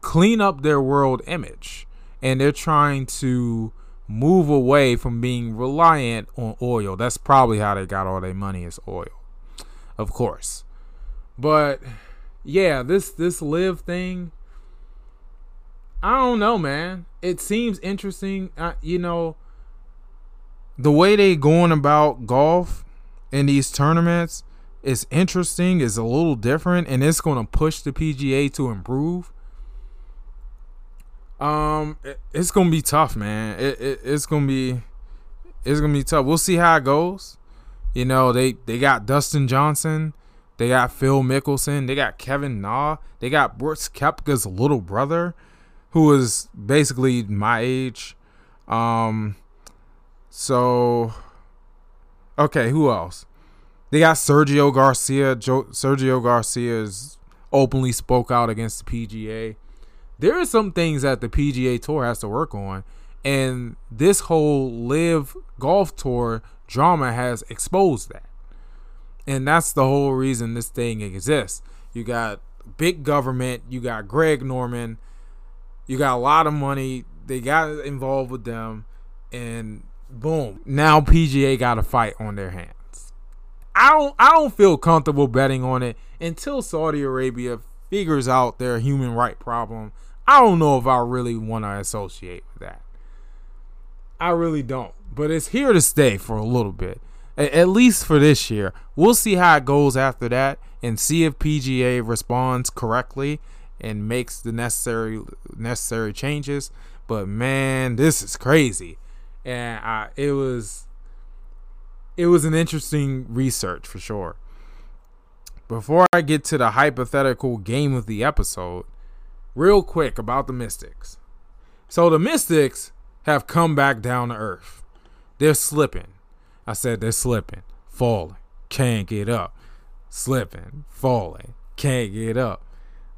clean up their world image. And they're trying to move away from being reliant on oil. That's probably how they got all their money is oil. Of course. But yeah, this this live thing I don't know, man. It seems interesting. Uh, you know, the way they going about golf in these tournaments is interesting. Is a little different, and it's going to push the PGA to improve. Um, it, it's to be tough, man. It, it it's to be it's to be tough. We'll see how it goes. You know, they they got Dustin Johnson. They got Phil Mickelson. They got Kevin Na. They got Brooks Koepka's little brother who is basically my age. Um, so okay, who else? They got Sergio Garcia. Jo- Sergio Garcia's openly spoke out against the PGA. There are some things that the PGA Tour has to work on, and this whole LIV Golf Tour drama has exposed that. And that's the whole reason this thing exists. You got big government, you got Greg Norman, you got a lot of money. They got involved with them, and boom, now PGA got a fight on their hands. I don't I don't feel comfortable betting on it until Saudi Arabia figures out their human right problem. I don't know if I really want to associate with that. I really don't. But it's here to stay for a little bit. At least for this year. We'll see how it goes after that and see if PGA responds correctly and makes the necessary necessary changes. But man, this is crazy, and I, it was it was an interesting research for sure. Before I get to the hypothetical game of the episode, real quick about the Mystics. So the Mystics have come back down to earth. They're slipping. I said they're slipping, falling, can't get up, slipping, falling, can't get up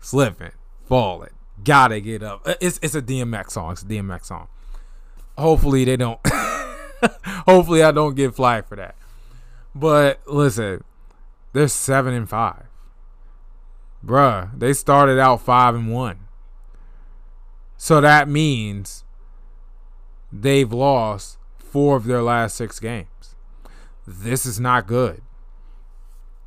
slipping, falling, gotta get up. Uh, it's it's a DMX song. It's a DMX song. Hopefully they don't. <laughs> hopefully I don't get flagged for that. But listen, they're seven and five. Bruh, they started out five and one. So that means they've lost four of their last six games. This is not good.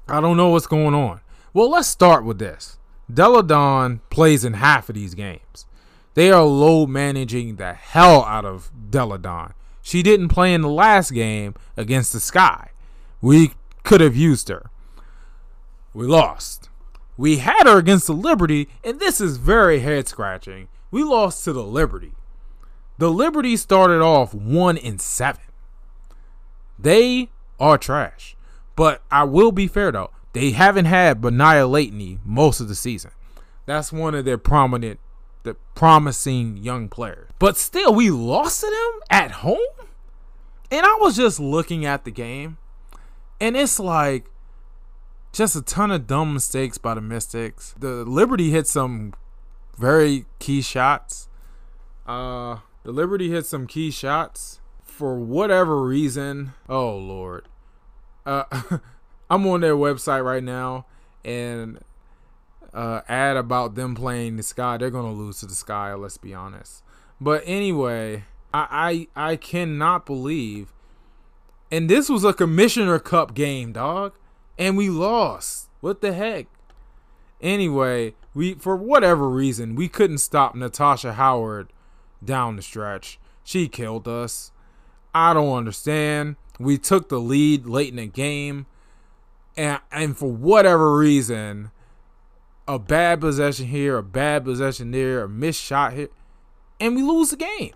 I don't know what's going on. Well, let's start with this. Delle Donne plays in half of these games. They are low managing the hell out of Delle Donne. She didn't play in the last game against the Sky. We could have used her. We lost. We had her against the Liberty, and this is very head scratching. We lost to the Liberty. The Liberty started off one in seven. They are trash. But I will be fair though. They haven't had Betnijah Laney most of the season. That's one of their prominent, the promising young players. But still, we lost to them at home. And I was just looking at the game, and it's like just a ton of dumb mistakes by the Mystics. The Liberty hit some very key shots. Uh, the Liberty hit some key shots for whatever reason. Oh Lord. Uh, <laughs> I'm on their website right now, and uh, ad about them playing the Sky. They're gonna lose to the Sky. Let's be honest. But anyway, I I, I cannot believe, and this was a Commissioner Cup game, dog, and we lost. What the heck? Anyway, we for whatever reason we couldn't stop Natasha Howard down the stretch. She killed us. I don't understand. We took the lead late in the game and and for whatever reason, a bad possession here, a bad possession there, a missed shot here, and we lose the game.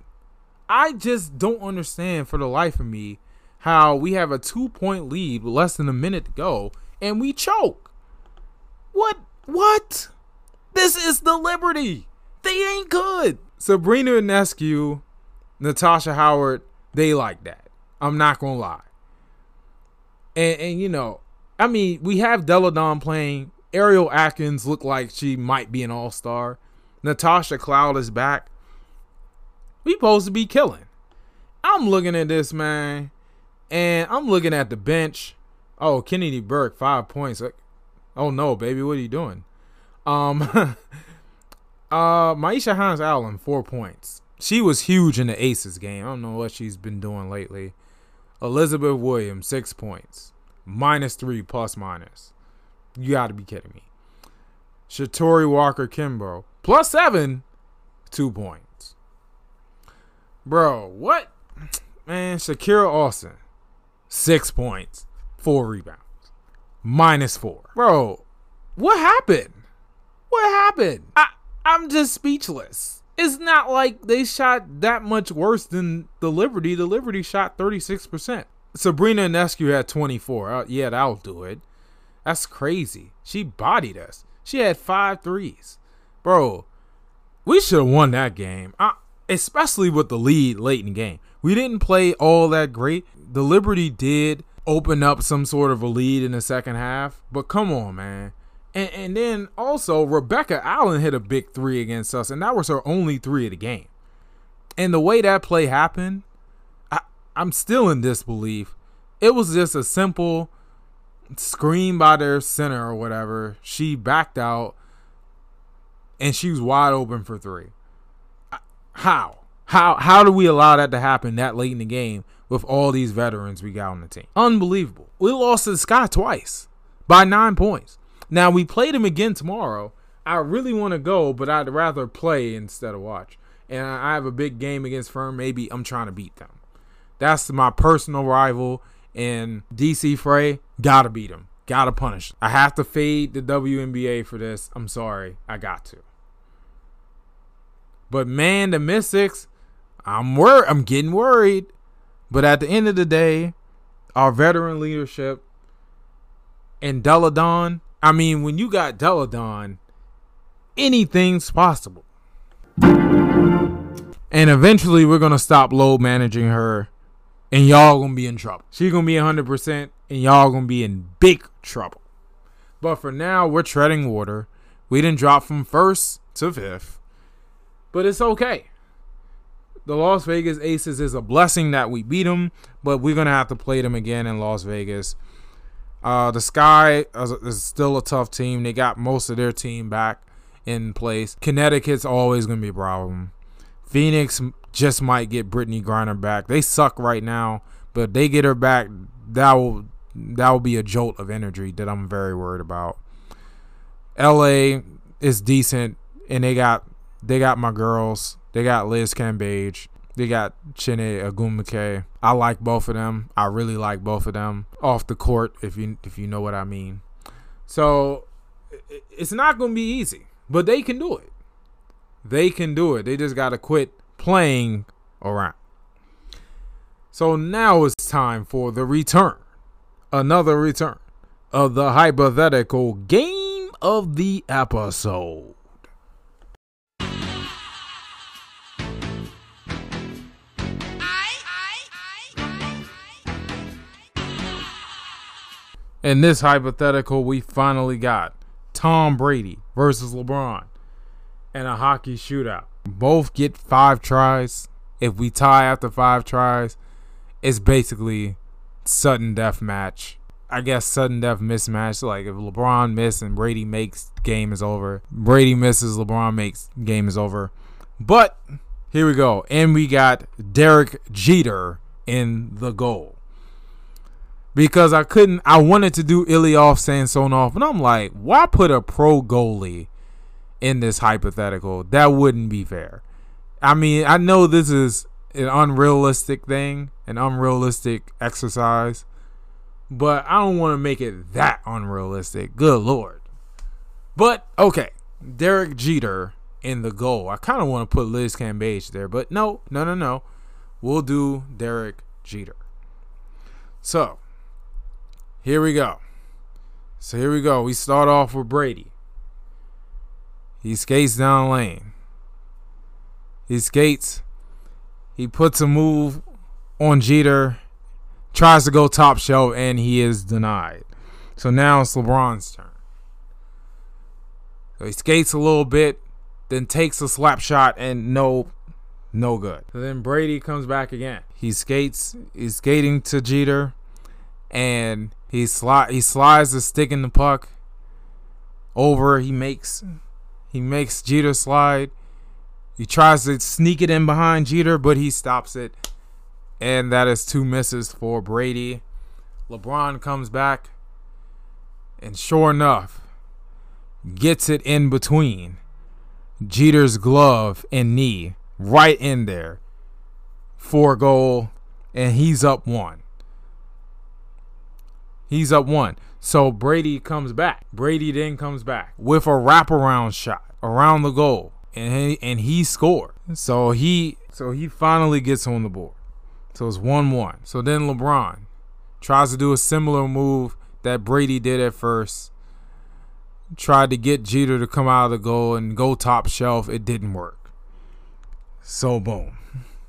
I just don't understand for the life of me how we have a two point lead with less than a minute to go and we choke. What? What? This is the Liberty. They ain't good. Sabrina Ionescu, Natasha Howard, they like that. I'm not gonna lie. And and you know, I mean, we have Delle Donne playing. Ariel Atkins looked like she might be an all star. Natasha Cloud is back. We supposed to be killing. I'm looking at this man, And I'm looking at the bench. Oh, Kennedy Burke, five points. Oh no, baby, what are you doing? Um, <laughs> uh, Myisha Hines Allen, four points. She was huge in the Aces game. I don't know what she's been doing lately. Elizabeth Williams, six points, minus three plus minus. You got to be kidding me. Shatori Walker Kimbrough, plus seven, two points. Bro, what? Man, Shakira Austin, six points, four rebounds, minus four. Bro, what happened? What happened? I, I'm just speechless. It's not like they shot that much worse than the Liberty. The Liberty shot 36%. Sabrina Ionescu had 24. Uh, yeah, that'll do it. That's crazy. She bodied us. She had five threes. Bro, we should have won that game. I, especially with the lead late in the game. We didn't play all that great. The Liberty did open up some sort of a lead in the second half, but come on, man. And, and then also Rebecca Allen hit a big three against us, and that was her only three of the game. And the way that play happened, I, I'm still in disbelief. It was just a simple screen by their center or whatever. She backed out, and she was wide open for three. How? How? How do we allow that to happen that late in the game with all these veterans we got on the team? Unbelievable. We lost to the Sky twice by nine points. Now we play them again tomorrow. I really want to go, but I'd rather play instead of watch. And I have a big game against Firm. Maybe I'm trying to beat them. That's my personal rival. And DC Frey, gotta beat him. Gotta punish. Him. I have to fade the WNBA for this. I'm sorry. I got to. But man, the Mystics, I'm wor- I'm getting worried. But at the end of the day, our veteran leadership and Delle Donne, I mean, when you got Delle Donne, anything's possible. And eventually we're gonna stop load managing her and y'all gonna be in trouble. She's gonna be 100% and y'all gonna be in big trouble. But for now, we're treading water. We didn't drop from first to fifth, but it's okay. The Las Vegas Aces is a blessing that we beat them, but we're gonna have to play them again in Las Vegas. Uh, the Sky is still a tough team. They got most of their team back in place. Connecticut's always to be a problem. Phoenix just might get Brittney Griner back. They suck right now, but they get her back. That will that will be a jolt of energy that I'm very worried about. LA is decent, and they got they got my girls. They got Liz Cambage. They got Chiney Ogwumike. I like both of them. I really like both of them off the court, if you if you know what I mean. So it's not going to be easy, but they can do it. They can do it. They just got to quit playing around. So now it's time for the return, another return of the hypothetical game of the episode. In this hypothetical, we finally got Tom Brady versus LeBron in a hockey shootout. Both get five tries. If we tie after five tries, it's basically sudden death match. I guess sudden death mismatch. Like if LeBron misses and Brady makes, game is over. Brady misses, LeBron makes, game is over. But here we go. And we got Derek Jeter in the goal because I couldn't. I wanted to do Ilya Samsonov, and I'm like, why put a pro goalie in this hypothetical? That wouldn't be fair. I mean, I know this is an unrealistic thing, an unrealistic exercise, but I don't want to make it that unrealistic. Good lord. But okay, Derek Jeter in the goal. I kind of want to put Liz Cambage there, but no, no, no, no. We'll do Derek Jeter. So, here we go. So here we go. We start off with Brady. He skates down lane. He skates. He puts a move on Jeter. Tries to go top shelf and he is denied. So now it's LeBron's turn. So he skates a little bit, then takes a slap shot and no, no good. So then Brady comes back again. He skates. He's skating to Jeter, and he slide. He slides the stick in the puck over. He makes. He makes Jeter slide. He tries to sneak it in behind Jeter, but he stops it. And that is two misses for Brady. LeBron comes back. And sure enough, gets it in between Jeter's glove and knee, right in there. Four goal, and he's up one. He's up one. So Brady comes back. Brady then comes back with a wraparound shot around the goal, and he, and he scored. So he so he finally gets on the board. So it's one one. So then LeBron tries to do a similar move that Brady did at first. Tried to get Jeter to come out of the goal and go top shelf. It didn't work. So boom.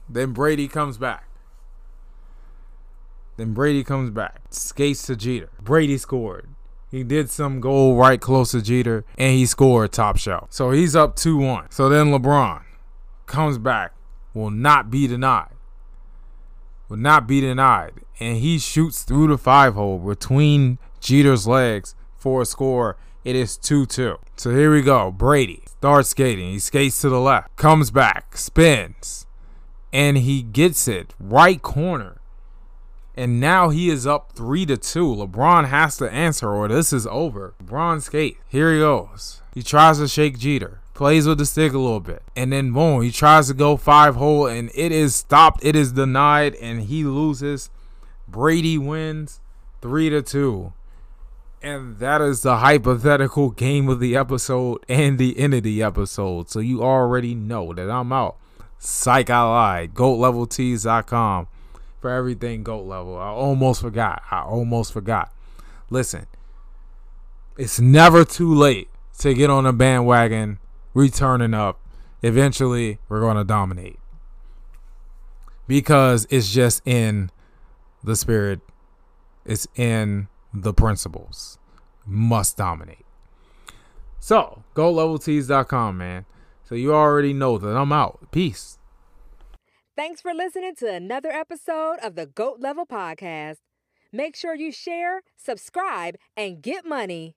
Then Brady comes back. Then Brady comes back, skates to Jeter. Brady scored. He did some goal right close to Jeter, and he scored top shelf. So he's up 2 1. So then LeBron comes back, will not be denied. Will not be denied. And he shoots through the five hole between Jeter's legs for a score. It is 2 2. So here we go. Brady starts skating. He skates to the left, comes back, spins, and he gets it right corner and now he is up three to two. LeBron has to answer, or this is over. LeBron skate. Here he goes. He tries to shake Jeter. Plays with the stick a little bit. And then boom, he tries to go five hole and it is stopped. It is denied and he loses. Brady wins three to two. And that is the hypothetical game of the episode and the end of the episode. So you already know that I'm out. Psych I lied. GoatLevelTees.com for everything GOAT level. I almost forgot. I almost forgot. Listen, it's never too late to get on a bandwagon, returning up. Eventually, we're going to dominate. Because it's just in the spirit, it's in the principles. Must dominate. So, GoatLevelTees.com, man. So you already know that I'm out. Peace. Thanks for listening to another episode of the GOAT Level Podcast. Make sure you share, subscribe, and get money.